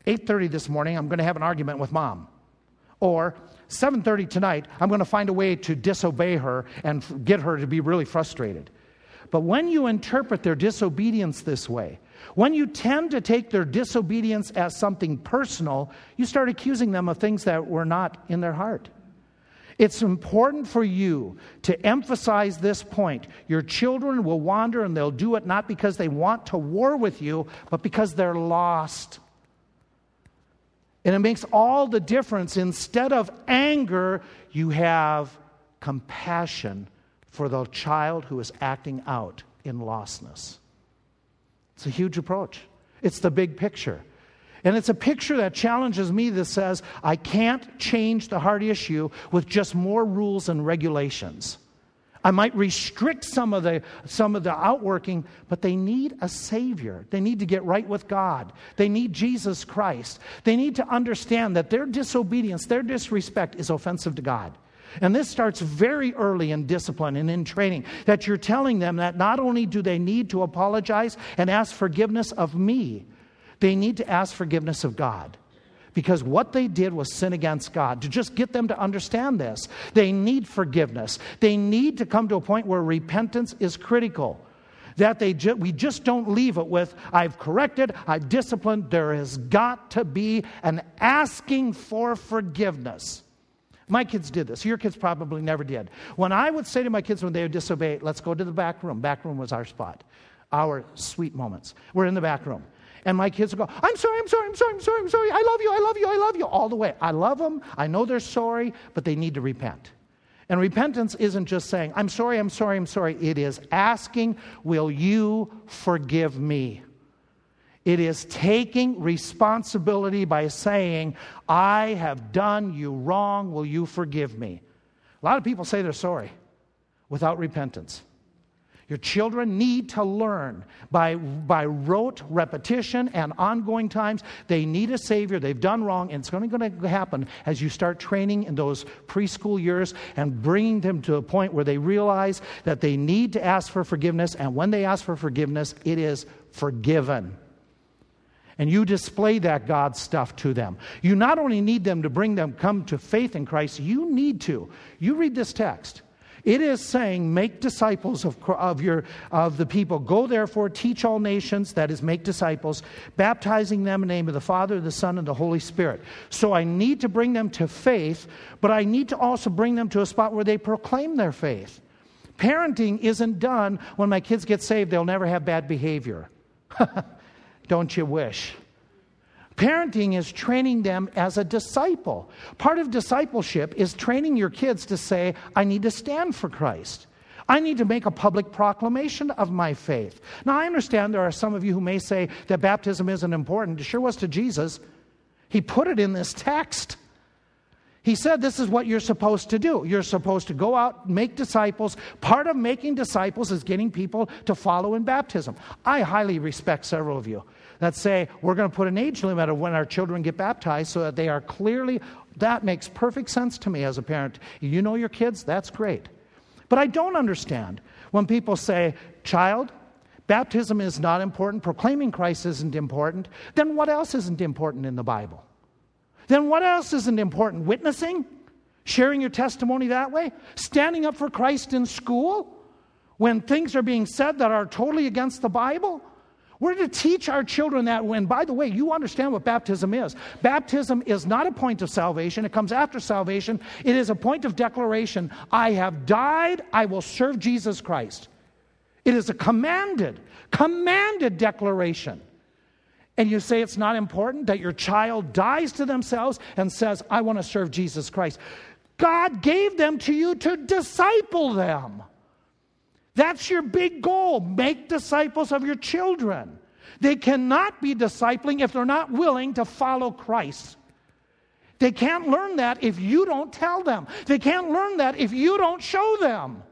8:30 this morning I'm going to have an argument with mom. Or 7:30 tonight, I'm going to find a way to disobey her and get her to be really frustrated. But when you interpret their disobedience this way, when you tend to take their disobedience as something personal, you start accusing them of things that were not in their heart. It's important for you to emphasize this point. Your children will wander and they'll do it not because they want to war with you, but because they're lost. And it makes all the difference. Instead of anger, you have compassion for the child who is acting out in lostness. It's a huge approach. It's the big picture. And it's a picture that challenges me that says, I can't change the heart issue with just more rules and regulations. I might restrict some of the some of the outworking, but they need a savior. They need to get right with God. They need Jesus Christ. They need to understand that their disobedience, their disrespect is offensive to God. And this starts very early in discipline and in training that you're telling them that not only do they need to apologize and ask forgiveness of me, they need to ask forgiveness of God. Because what they did was sin against God. To just get them to understand this, they need forgiveness. They need to come to a point where repentance is critical that they ju- we just don't leave it with i've corrected i've disciplined there has got to be an asking for forgiveness my kids did this. Your kids probably never did. When I would say to my kids when they would disobey, let's go to the back room. Back room was our spot, our sweet moments. We're in the back room. And my kids would go, I'm sorry, I'm sorry, I'm sorry, I'm sorry, I'm sorry. I love you, I love you, I love you, all the way. I love them. I know they're sorry, but they need to repent. And repentance isn't just saying, I'm sorry, I'm sorry, I'm sorry. It is asking, Will you forgive me? It is taking responsibility by saying, I have done you wrong. Will you forgive me? A lot of people say they're sorry without repentance. Your children need to learn by, by rote repetition and ongoing times. They need a Savior. They've done wrong, and it's only going to happen as you start training in those preschool years and bringing them to a point where they realize that they need to ask for forgiveness. And when they ask for forgiveness, it is forgiven and you display that God stuff to them. You not only need them to bring them come to faith in Christ, you need to. You read this text. It is saying, make disciples of, of, your, of the people. Go therefore, teach all nations, that is, make disciples, baptizing them in the name of the Father, the Son, and the Holy Spirit. So I need to bring them to faith, but I need to also bring them to a spot where they proclaim their faith. Parenting isn't done when my kids get saved, they'll never have bad behavior. Don't you wish? Parenting is training them as a disciple. Part of discipleship is training your kids to say, I need to stand for Christ. I need to make a public proclamation of my faith. Now, I understand there are some of you who may say that baptism isn't important. It sure was to Jesus. He put it in this text. He said, This is what you're supposed to do. You're supposed to go out, make disciples. Part of making disciples is getting people to follow in baptism. I highly respect several of you that say we're going to put an age limit of when our children get baptized so that they are clearly, that makes perfect sense to me as a parent. You know your kids, that's great. But I don't understand when people say, child, baptism is not important, proclaiming Christ isn't important, then what else isn't important in the Bible? Then what else isn't important? Witnessing? Sharing your testimony that way? Standing up for Christ in school? When things are being said that are totally against the Bible? We're to teach our children that when, by the way, you understand what baptism is. Baptism is not a point of salvation, it comes after salvation. It is a point of declaration I have died, I will serve Jesus Christ. It is a commanded, commanded declaration. And you say it's not important that your child dies to themselves and says, I want to serve Jesus Christ. God gave them to you to disciple them. That's your big goal. Make disciples of your children. They cannot be discipling if they're not willing to follow Christ. They can't learn that if you don't tell them. They can't learn that if you don't show them.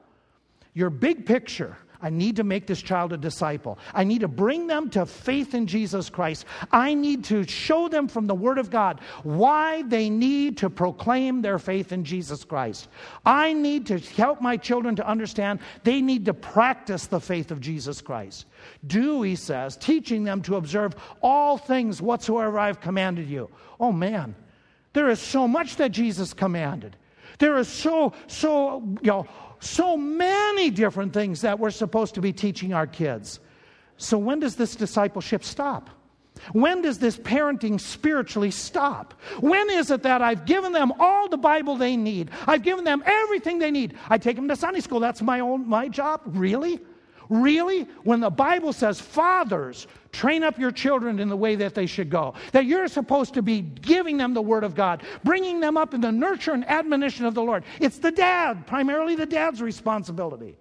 Your big picture I need to make this child a disciple. I need to bring them to faith in Jesus Christ. I need to show them from the Word of God why they need to proclaim their faith in Jesus Christ. I need to help my children to understand they need to practice the faith of Jesus Christ. Do, he says, teaching them to observe all things whatsoever I've commanded you. Oh man, there is so much that Jesus commanded. There is so, so, you know, so many different things that we're supposed to be teaching our kids. So, when does this discipleship stop? When does this parenting spiritually stop? When is it that I've given them all the Bible they need? I've given them everything they need. I take them to Sunday school. That's my own my job. Really? Really? When the Bible says, fathers, train up your children in the way that they should go, that you're supposed to be giving them the Word of God, bringing them up in the nurture and admonition of the Lord. It's the dad, primarily the dad's responsibility.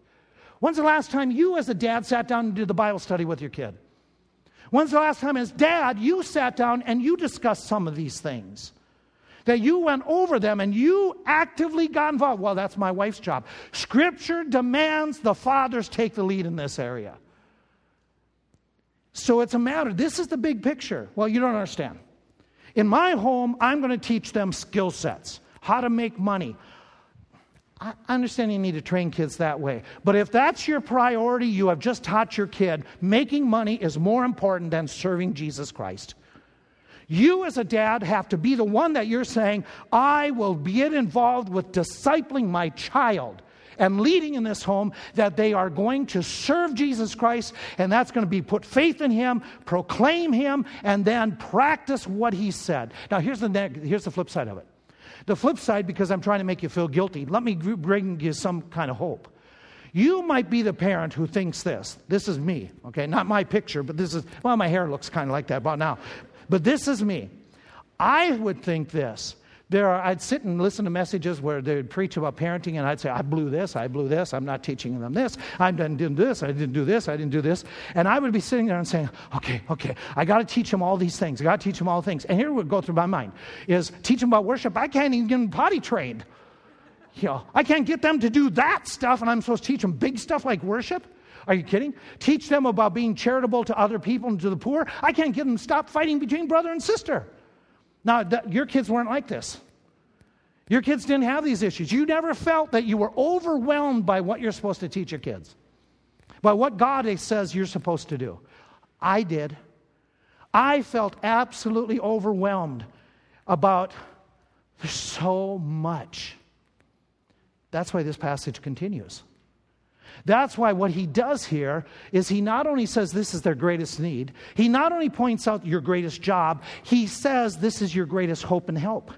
When's the last time you, as a dad, sat down and did the Bible study with your kid? When's the last time, as dad, you sat down and you discussed some of these things? That you went over them and you actively got involved. Well, that's my wife's job. Scripture demands the fathers take the lead in this area. So it's a matter. This is the big picture. Well, you don't understand. In my home, I'm going to teach them skill sets, how to make money, I understand you need to train kids that way. But if that's your priority, you have just taught your kid making money is more important than serving Jesus Christ. You, as a dad, have to be the one that you're saying, I will get involved with discipling my child and leading in this home that they are going to serve Jesus Christ, and that's going to be put faith in Him, proclaim Him, and then practice what He said. Now, here's the, neg- here's the flip side of it. The flip side, because I'm trying to make you feel guilty, let me bring you some kind of hope. You might be the parent who thinks this. This is me, okay? Not my picture, but this is, well, my hair looks kind of like that about now. But this is me. I would think this there are, I'd sit and listen to messages where they'd preach about parenting, and I'd say, I blew this, I blew this, I'm not teaching them this, I didn't do this, I didn't do this, I didn't do this. And I would be sitting there and saying, okay, okay, I got to teach them all these things. I got to teach them all things. And here would go through my mind is teach them about worship. I can't even get them potty trained. You know, I can't get them to do that stuff, and I'm supposed to teach them big stuff like worship. Are you kidding? Teach them about being charitable to other people and to the poor. I can't get them to stop fighting between brother and sister. Now, th- your kids weren't like this. Your kids didn't have these issues. You never felt that you were overwhelmed by what you're supposed to teach your kids, by what God says you're supposed to do. I did. I felt absolutely overwhelmed about there's so much. That's why this passage continues. That's why what he does here is he not only says this is their greatest need, he not only points out your greatest job, he says this is your greatest hope and help.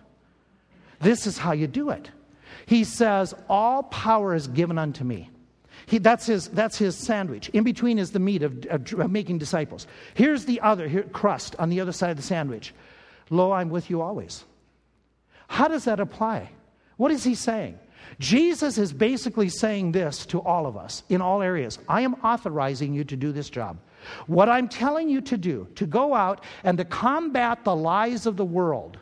This is how you do it. He says, All power is given unto me. He, that's, his, that's his sandwich. In between is the meat of, of, of making disciples. Here's the other here, crust on the other side of the sandwich. Lo, I'm with you always. How does that apply? What is he saying? Jesus is basically saying this to all of us in all areas I am authorizing you to do this job. What I'm telling you to do, to go out and to combat the lies of the world,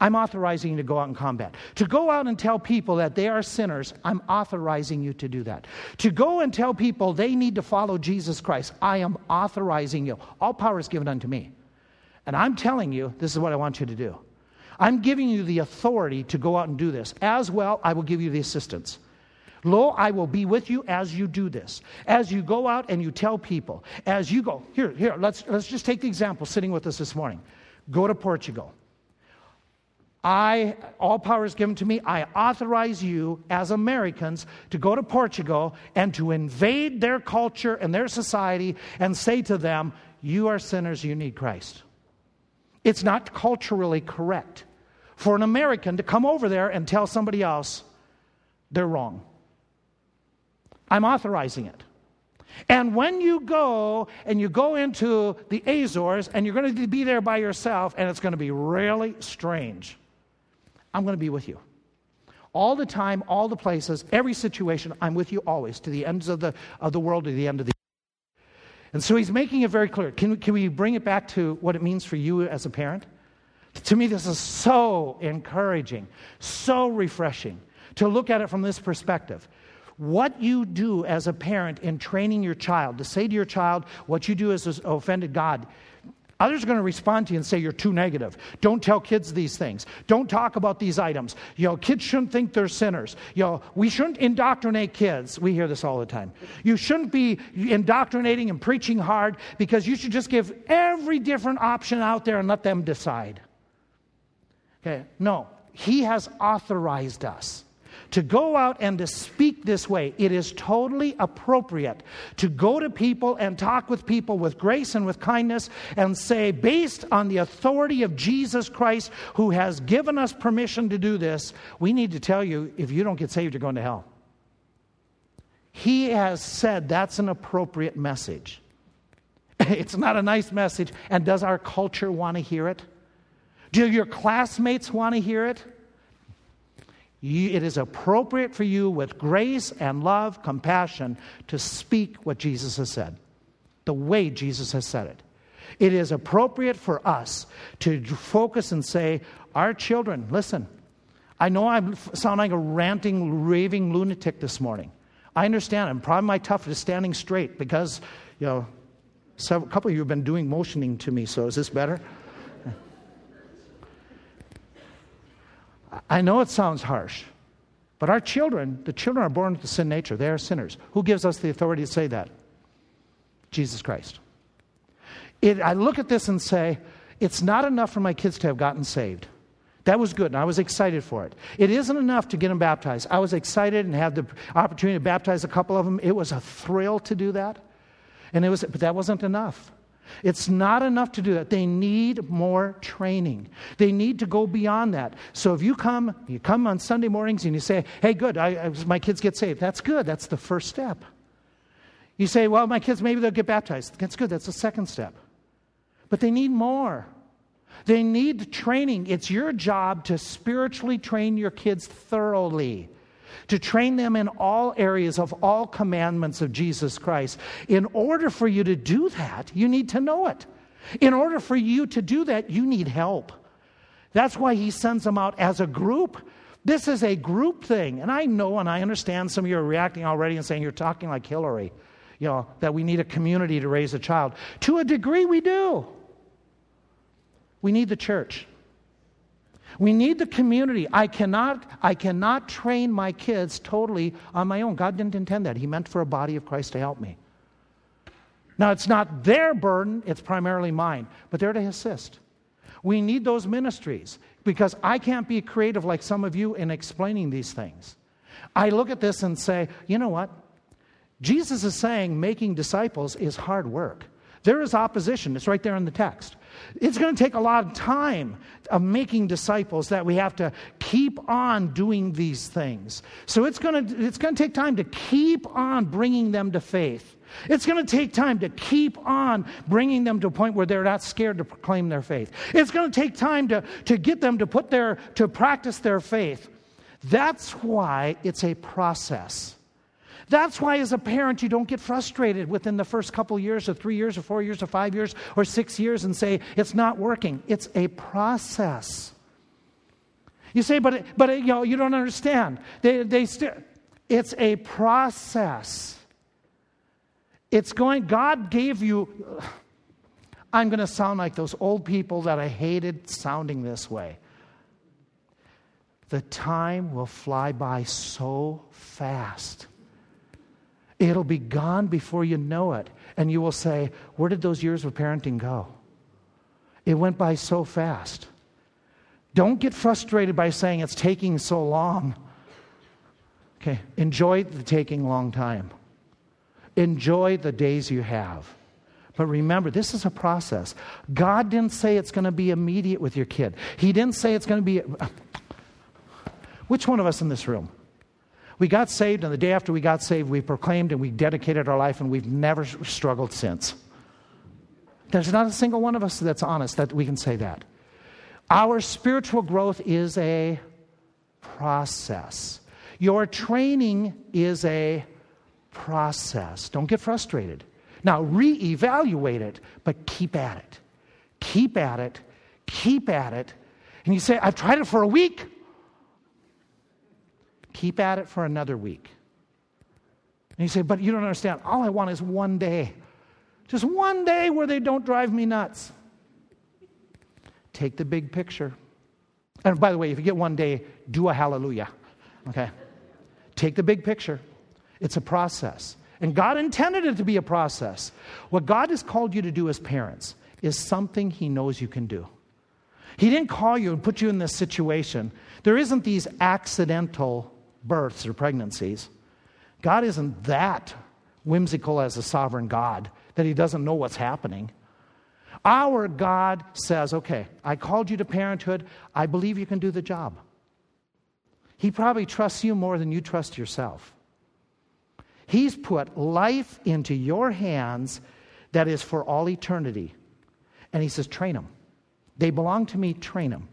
I'm authorizing you to go out and combat. To go out and tell people that they are sinners, I'm authorizing you to do that. To go and tell people they need to follow Jesus Christ, I am authorizing you. All power is given unto me. And I'm telling you, this is what I want you to do. I'm giving you the authority to go out and do this. As well, I will give you the assistance. Lo, I will be with you as you do this. As you go out and you tell people, as you go, here, here, let's, let's just take the example sitting with us this morning. Go to Portugal. I, all power is given to me. I authorize you as Americans to go to Portugal and to invade their culture and their society and say to them, You are sinners, you need Christ. It's not culturally correct for an American to come over there and tell somebody else they're wrong. I'm authorizing it. And when you go and you go into the Azores and you're going to be there by yourself and it's going to be really strange, I'm going to be with you. All the time, all the places, every situation, I'm with you always to the ends of the, of the world, to the end of the and so he's making it very clear. Can, can we bring it back to what it means for you as a parent? To me, this is so encouraging, so refreshing to look at it from this perspective. What you do as a parent in training your child, to say to your child, what you do has offended God, Others are going to respond to you and say you're too negative. Don't tell kids these things. Don't talk about these items. You know, kids shouldn't think they're sinners. You know, we shouldn't indoctrinate kids. We hear this all the time. You shouldn't be indoctrinating and preaching hard because you should just give every different option out there and let them decide. Okay, no. He has authorized us to go out and to speak this way, it is totally appropriate to go to people and talk with people with grace and with kindness and say, based on the authority of Jesus Christ, who has given us permission to do this, we need to tell you if you don't get saved, you're going to hell. He has said that's an appropriate message. It's not a nice message. And does our culture want to hear it? Do your classmates want to hear it? It is appropriate for you with grace and love, compassion, to speak what Jesus has said, the way Jesus has said it. It is appropriate for us to focus and say, Our children, listen, I know I sound like a ranting, raving lunatic this morning. I understand. I'm probably my toughest standing straight because, you know, a couple of you have been doing motioning to me, so is this better? I know it sounds harsh, But our children, the children are born with the sin nature. They are sinners. Who gives us the authority to say that? Jesus Christ. It, I look at this and say, it's not enough for my kids to have gotten saved. That was good, and I was excited for it. It isn't enough to get them baptized. I was excited and had the opportunity to baptize a couple of them. It was a thrill to do that. And it was, but that wasn't enough. It's not enough to do that. They need more training. They need to go beyond that. So if you come, you come on Sunday mornings and you say, "Hey, good, I, I, my kids get saved." That's good. That's the first step. You say, "Well, my kids maybe they'll get baptized." That's good. That's the second step. But they need more. They need training. It's your job to spiritually train your kids thoroughly to train them in all areas of all commandments of Jesus Christ. In order for you to do that, you need to know it. In order for you to do that, you need help. That's why he sends them out as a group. This is a group thing. And I know and I understand some of you are reacting already and saying you're talking like Hillary, you know, that we need a community to raise a child. To a degree, we do. We need the church. We need the community. I cannot, I cannot train my kids totally on my own. God didn't intend that. He meant for a body of Christ to help me. Now, it's not their burden, it's primarily mine, but they're to assist. We need those ministries because I can't be creative like some of you in explaining these things. I look at this and say, you know what? Jesus is saying making disciples is hard work. There is opposition. It's right there in the text. It's going to take a lot of time of making disciples that we have to keep on doing these things. So it's going to, it's going to take time to keep on bringing them to faith. It's going to take time to keep on bringing them to a point where they're not scared to proclaim their faith. It's going to take time to, to get them to put their, to practice their faith. That's why it's a process. That's why, as a parent, you don't get frustrated within the first couple years, or three years, or four years, or five years, or six years, and say, it's not working. It's a process. You say, but, but you, know, you don't understand. They, they st- it's a process. It's going, God gave you. I'm going to sound like those old people that I hated sounding this way. The time will fly by so fast. It'll be gone before you know it. And you will say, Where did those years of parenting go? It went by so fast. Don't get frustrated by saying it's taking so long. Okay, enjoy the taking long time. Enjoy the days you have. But remember, this is a process. God didn't say it's going to be immediate with your kid. He didn't say it's going to be. Which one of us in this room we got saved, and the day after we got saved, we proclaimed and we dedicated our life, and we've never struggled since. There's not a single one of us that's honest that we can say that. Our spiritual growth is a process. Your training is a process. Don't get frustrated. Now, reevaluate it, but keep at it. Keep at it. Keep at it. And you say, I've tried it for a week. Keep at it for another week. And you say, But you don't understand. All I want is one day. Just one day where they don't drive me nuts. Take the big picture. And by the way, if you get one day, do a hallelujah. Okay? Take the big picture. It's a process. And God intended it to be a process. What God has called you to do as parents is something He knows you can do. He didn't call you and put you in this situation. There isn't these accidental births or pregnancies. God isn't that whimsical as a sovereign God that he doesn't know what's happening. Our God says, okay, I called you to parenthood. I believe you can do the job. He probably trusts you more than you trust yourself. He's put life into your hands that is for all eternity. And he says, train them. They belong to me, train them.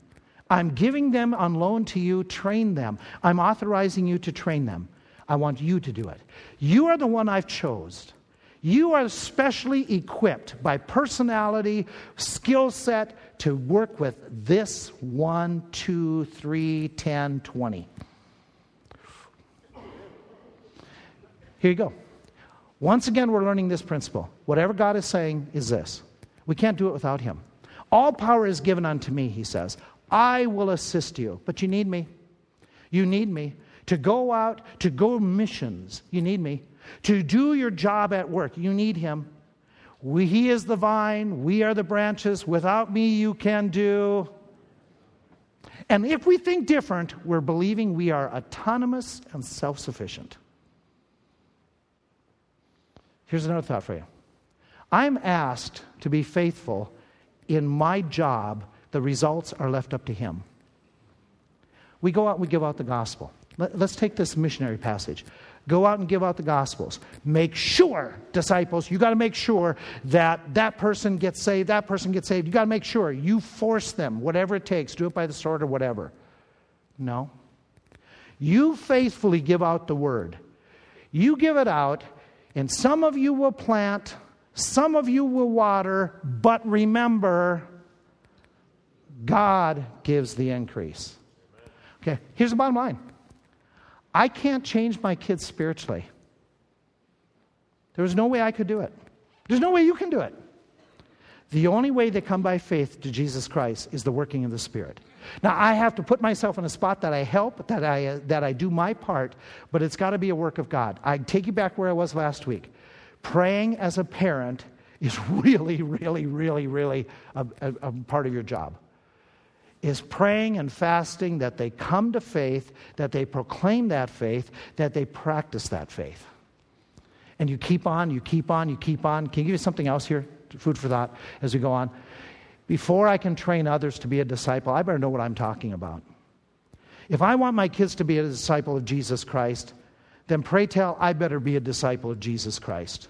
I'm giving them on loan to you, train them. I'm authorizing you to train them. I want you to do it. You are the one I've chose. You are specially equipped by personality, skill set to work with this one, two, three, ten, twenty. Here you go. Once again, we're learning this principle. Whatever God is saying is this we can't do it without Him. All power is given unto me, He says. I will assist you. But you need me. You need me to go out, to go missions. You need me. To do your job at work. You need him. We, he is the vine, we are the branches. Without me, you can do. And if we think different, we're believing we are autonomous and self sufficient. Here's another thought for you I'm asked to be faithful in my job, the results are left up to Him. We go out and we give out the gospel. Let, us take this missionary passage. Go out and give out the gospels. Make sure, disciples, you got to make sure that that person gets saved, that person gets saved. You got to make sure you force them, whatever it takes, do it by the sword or whatever. No. You faithfully give out the word. You give it out, and some of you will plant, some of you will water, but remember, God gives the increase. Okay, here's the bottom line I can't change my kids spiritually. There's no way I could do it. There's no way you can do it. The only way they come by faith to Jesus Christ is the working of the Spirit. Now, I have to put myself in a spot that I help, that I, uh, that I do my part, but it's got to be a work of God. I take you back where I was last week. Praying as a parent is really, really, really, really a, a, a part of your job is praying and fasting that they come to faith, that they proclaim that faith, that they practice that faith. And you keep on, you keep on, you keep on. Can I give you something else here? Food for thought as we go on. Before I can train others to be a disciple, I better know what I'm talking about. If I want my kids to be a disciple of Jesus Christ, then pray tell, I better be a disciple of Jesus Christ.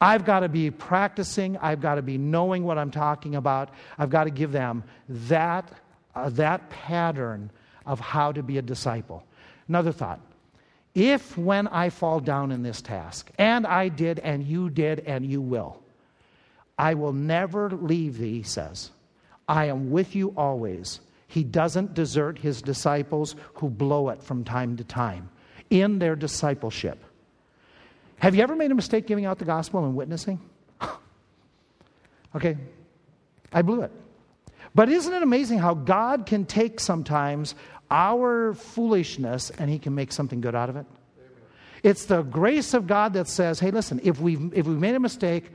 I've got to be practicing. I've got to be knowing what I'm talking about. I've got to give them that, uh, that pattern of how to be a disciple. Another thought. If when I fall down in this task, and I did, and you did, and you will, I will never leave thee, he says. I am with you always. He doesn't desert his disciples who blow it from time to time in their discipleship. Have you ever made a mistake giving out the gospel and witnessing? okay, I blew it. But isn't it amazing how God can take sometimes our foolishness and He can make something good out of it? It's the grace of God that says, hey, listen, if we've, if we've made a mistake,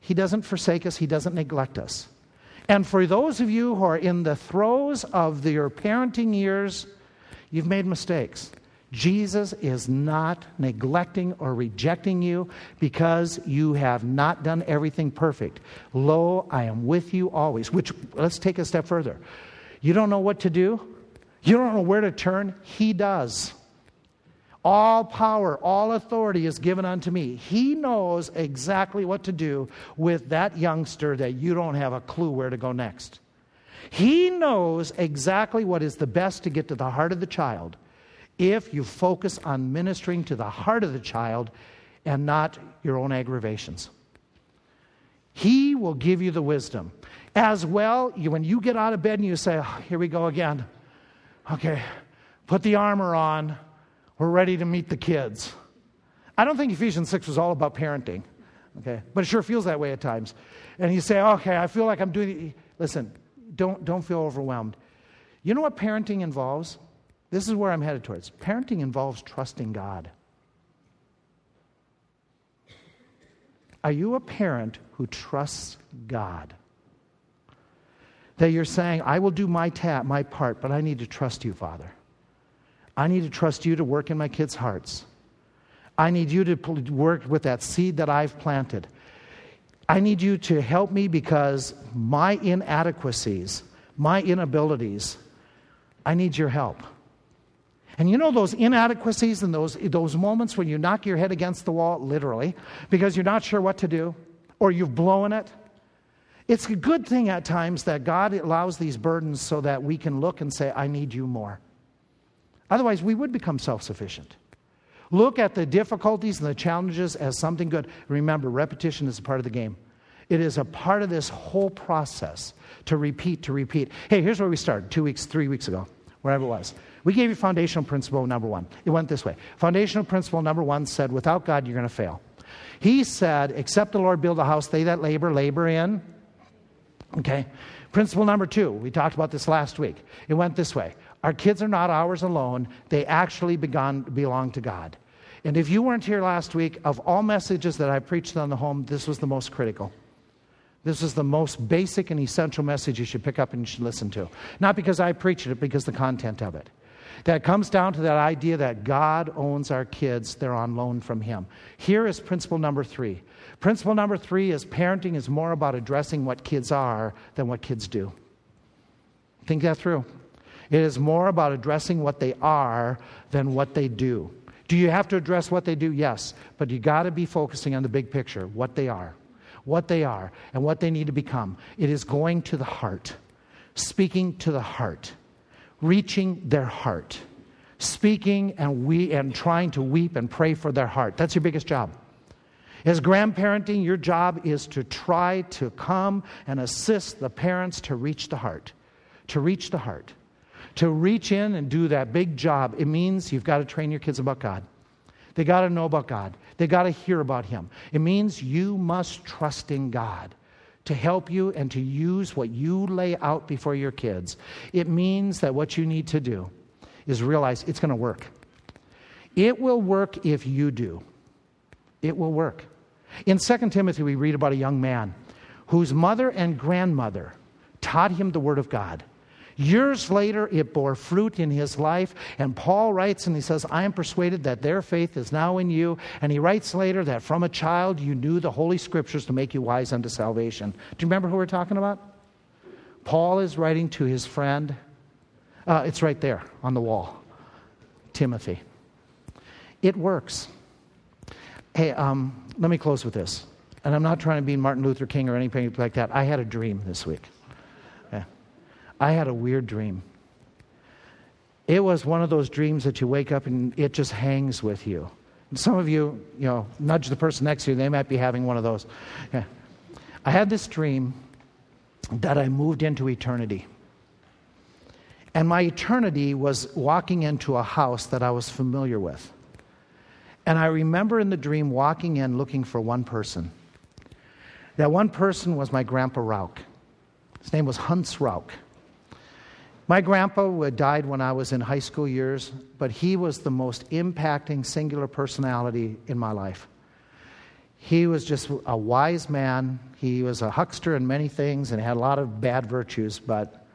He doesn't forsake us, He doesn't neglect us. And for those of you who are in the throes of your parenting years, you've made mistakes. Jesus is not neglecting or rejecting you because you have not done everything perfect. Lo, I am with you always. Which, let's take a step further. You don't know what to do, you don't know where to turn. He does. All power, all authority is given unto me. He knows exactly what to do with that youngster that you don't have a clue where to go next. He knows exactly what is the best to get to the heart of the child if you focus on ministering to the heart of the child and not your own aggravations. He will give you the wisdom. As well, you, when you get out of bed and you say, oh, Here we go again. Okay, put the armor on. We're ready to meet the kids. I don't think Ephesians 6 was all about parenting, okay? But it sure feels that way at times. And you say, Okay, I feel like I'm doing. Listen, don't, don't feel overwhelmed. You know what parenting involves? This is where I'm headed towards. Parenting involves trusting God. Are you a parent who trusts God? That you're saying, I will do my, ta- my part, but I need to trust you, Father. I need to trust you to work in my kids' hearts. I need you to work with that seed that I've planted. I need you to help me because my inadequacies, my inabilities, I need your help. And you know those inadequacies and those, those moments when you knock your head against the wall, literally, because you're not sure what to do or you've blown it? It's a good thing at times that God allows these burdens so that we can look and say, I need you more. Otherwise, we would become self sufficient. Look at the difficulties and the challenges as something good. Remember, repetition is a part of the game. It is a part of this whole process to repeat, to repeat. Hey, here's where we started two weeks, three weeks ago, wherever it was. We gave you foundational principle number one. It went this way. Foundational principle number one said, without God, you're going to fail. He said, except the Lord build a house, they that labor, labor in. Okay. Principle number two, we talked about this last week. It went this way Our kids are not ours alone, they actually begun, belong to God. And if you weren't here last week, of all messages that I preached on the home, this was the most critical. This is the most basic and essential message you should pick up and you should listen to. Not because I preached it, because the content of it. That comes down to that idea that God owns our kids, they're on loan from Him. Here is principle number three. Principle number three is parenting is more about addressing what kids are than what kids do. Think that through. It is more about addressing what they are than what they do. Do you have to address what they do? Yes. But you got to be focusing on the big picture, what they are what they are and what they need to become. It is going to the heart, speaking to the heart, reaching their heart, speaking and we and trying to weep and pray for their heart. That's your biggest job. As grandparenting, your job is to try to come and assist the parents to reach the heart, to reach the heart, to reach in and do that big job. It means you've got to train your kids about God. They got to know about God. They got to hear about Him. It means you must trust in God to help you and to use what you lay out before your kids. It means that what you need to do is realize it's going to work. It will work if you do. It will work. In 2 Timothy, we read about a young man whose mother and grandmother taught him the Word of God. Years later, it bore fruit in his life. And Paul writes and he says, I am persuaded that their faith is now in you. And he writes later that from a child you knew the Holy Scriptures to make you wise unto salvation. Do you remember who we're talking about? Paul is writing to his friend. Uh, it's right there on the wall Timothy. It works. Hey, um, let me close with this. And I'm not trying to be Martin Luther King or anything like that. I had a dream this week. I had a weird dream. It was one of those dreams that you wake up and it just hangs with you. And some of you, you know, nudge the person next to you, they might be having one of those. Yeah. I had this dream that I moved into eternity. And my eternity was walking into a house that I was familiar with. And I remember in the dream walking in looking for one person. That one person was my grandpa Rauch. His name was Hans Rauch. My grandpa died when I was in high school years, but he was the most impacting singular personality in my life. He was just a wise man. He was a huckster in many things and had a lot of bad virtues, but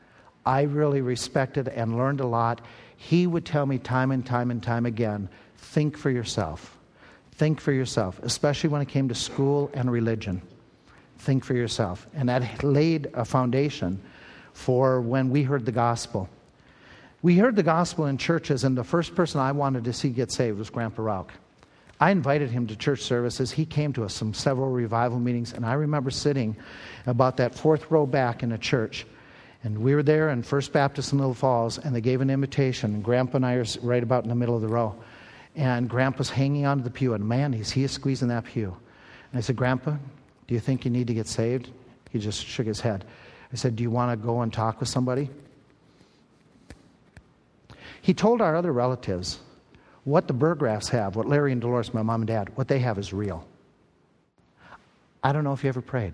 I really respected and learned a lot. He would tell me time and time and time again think for yourself. Think for yourself, especially when it came to school and religion. Think for yourself. And that laid a foundation for when we heard the gospel. We heard the gospel in churches, and the first person I wanted to see get saved was Grandpa Rauch. I invited him to church services. He came to us some several revival meetings, and I remember sitting about that fourth row back in a church. And we were there in First Baptist in Little Falls, and they gave an invitation. And Grandpa and I are right about in the middle of the row. And Grandpa's hanging onto the pew, and man, he's, he is squeezing that pew. And I said, Grandpa, do you think you need to get saved? He just shook his head. I said, Do you want to go and talk with somebody? He told our other relatives what the Burgraffs have, what Larry and Dolores, my mom and dad, what they have is real. I don't know if he ever prayed.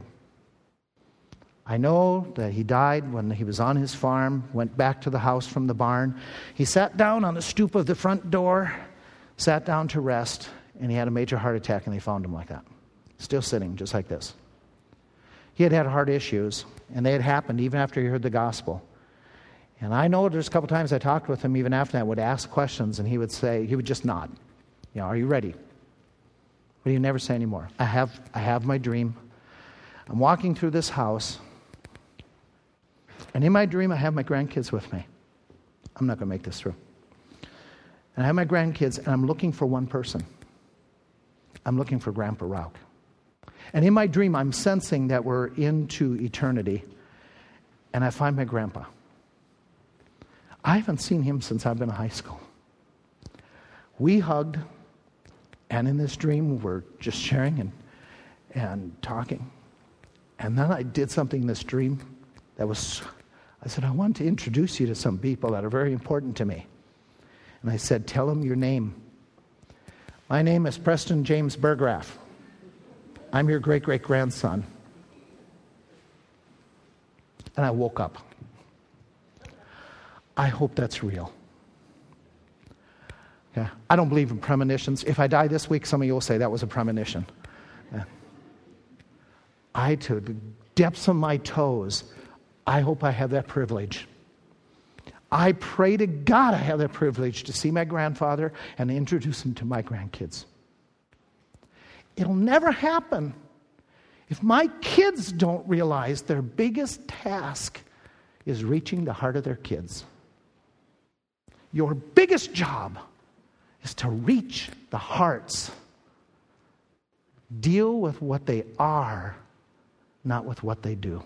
I know that he died when he was on his farm, went back to the house from the barn. He sat down on the stoop of the front door, sat down to rest, and he had a major heart attack, and they found him like that. Still sitting, just like this. He had had heart issues, and they had happened even after he heard the gospel. And I know there's a couple times I talked with him even after that, would ask questions, and he would say, he would just nod. You know, are you ready? But he would never say anymore. I have, I have my dream. I'm walking through this house, and in my dream, I have my grandkids with me. I'm not going to make this through. And I have my grandkids, and I'm looking for one person. I'm looking for Grandpa Rauch. And in my dream, I'm sensing that we're into eternity. And I find my grandpa. I haven't seen him since I've been in high school. We hugged, and in this dream, we're just sharing and, and talking. And then I did something in this dream that was, I said, I want to introduce you to some people that are very important to me. And I said, Tell them your name. My name is Preston James Burgraff. I'm your great great grandson. And I woke up. I hope that's real. Yeah. I don't believe in premonitions. If I die this week, some of you will say that was a premonition. Yeah. I, to the depths of my toes, I hope I have that privilege. I pray to God I have that privilege to see my grandfather and introduce him to my grandkids. It'll never happen if my kids don't realize their biggest task is reaching the heart of their kids. Your biggest job is to reach the hearts. Deal with what they are, not with what they do.